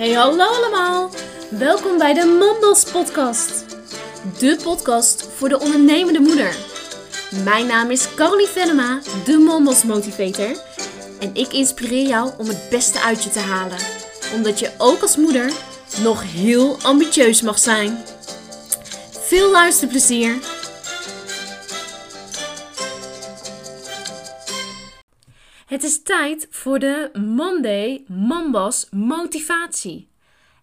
Hey hallo allemaal, welkom bij de Mandels podcast. De podcast voor de ondernemende moeder. Mijn naam is Caroline Venema, de Mandels motivator. En ik inspireer jou om het beste uit je te halen. Omdat je ook als moeder nog heel ambitieus mag zijn. Veel luisterplezier! Het is tijd voor de Monday Mambas motivatie.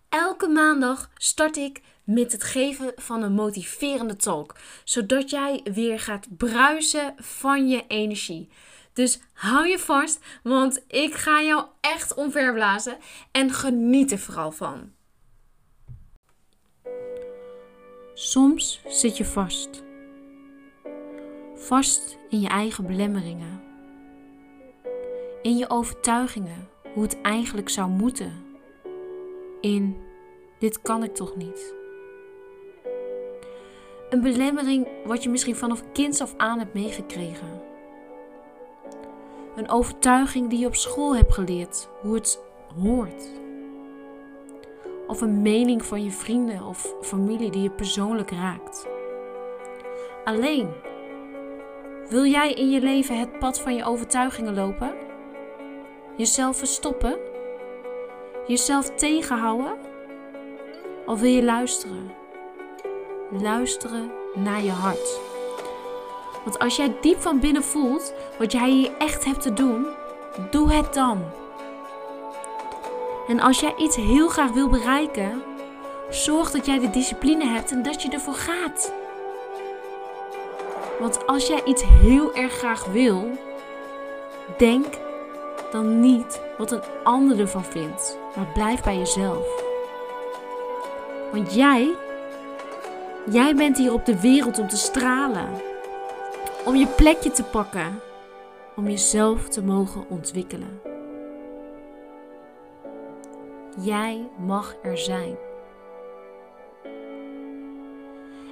Elke maandag start ik met het geven van een motiverende talk, zodat jij weer gaat bruisen van je energie. Dus hou je vast, want ik ga jou echt omverblazen en geniet er vooral van. Soms zit je vast. Vast in je eigen belemmeringen in je overtuigingen hoe het eigenlijk zou moeten. In dit kan ik toch niet. Een belemmering wat je misschien vanaf kinds af aan hebt meegekregen. Een overtuiging die je op school hebt geleerd hoe het hoort. Of een mening van je vrienden of familie die je persoonlijk raakt. Alleen, wil jij in je leven het pad van je overtuigingen lopen? Jezelf verstoppen? Jezelf tegenhouden? Of wil je luisteren? Luisteren naar je hart. Want als jij diep van binnen voelt wat jij hier echt hebt te doen, doe het dan. En als jij iets heel graag wil bereiken, zorg dat jij de discipline hebt en dat je ervoor gaat. Want als jij iets heel erg graag wil, denk dan niet wat een ander ervan vindt, maar blijf bij jezelf. Want jij, jij bent hier op de wereld om te stralen, om je plekje te pakken, om jezelf te mogen ontwikkelen. Jij mag er zijn.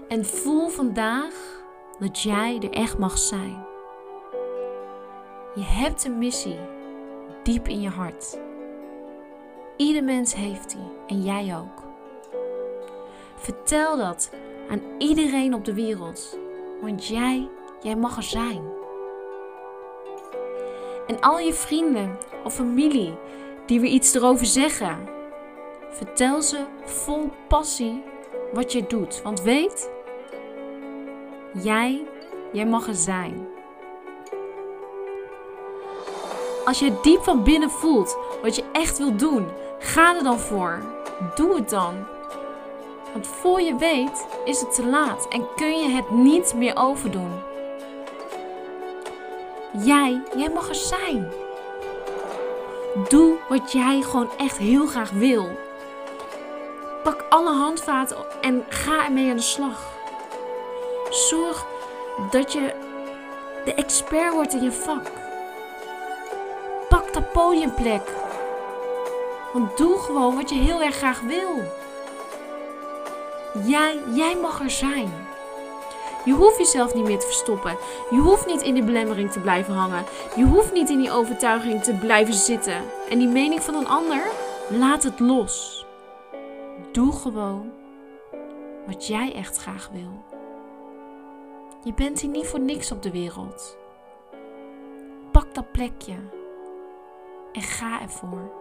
En voel vandaag dat jij er echt mag zijn. Je hebt een missie diep in je hart. Ieder mens heeft die en jij ook. Vertel dat aan iedereen op de wereld, want jij, jij mag er zijn. En al je vrienden of familie die weer iets erover zeggen, vertel ze vol passie wat je doet. Want weet, jij, jij mag er zijn. Als je diep van binnen voelt wat je echt wil doen, ga er dan voor. Doe het dan. Want voor je weet is het te laat en kun je het niet meer overdoen. Jij, jij mag er zijn. Doe wat jij gewoon echt heel graag wil. Pak alle handvaten en ga ermee aan de slag. Zorg dat je de expert wordt in je vak podiumplek. Want doe gewoon wat je heel erg graag wil. Jij, jij mag er zijn. Je hoeft jezelf niet meer te verstoppen. Je hoeft niet in die belemmering te blijven hangen. Je hoeft niet in die overtuiging te blijven zitten. En die mening van een ander, laat het los. Doe gewoon wat jij echt graag wil. Je bent hier niet voor niks op de wereld. Pak dat plekje en ga ervoor.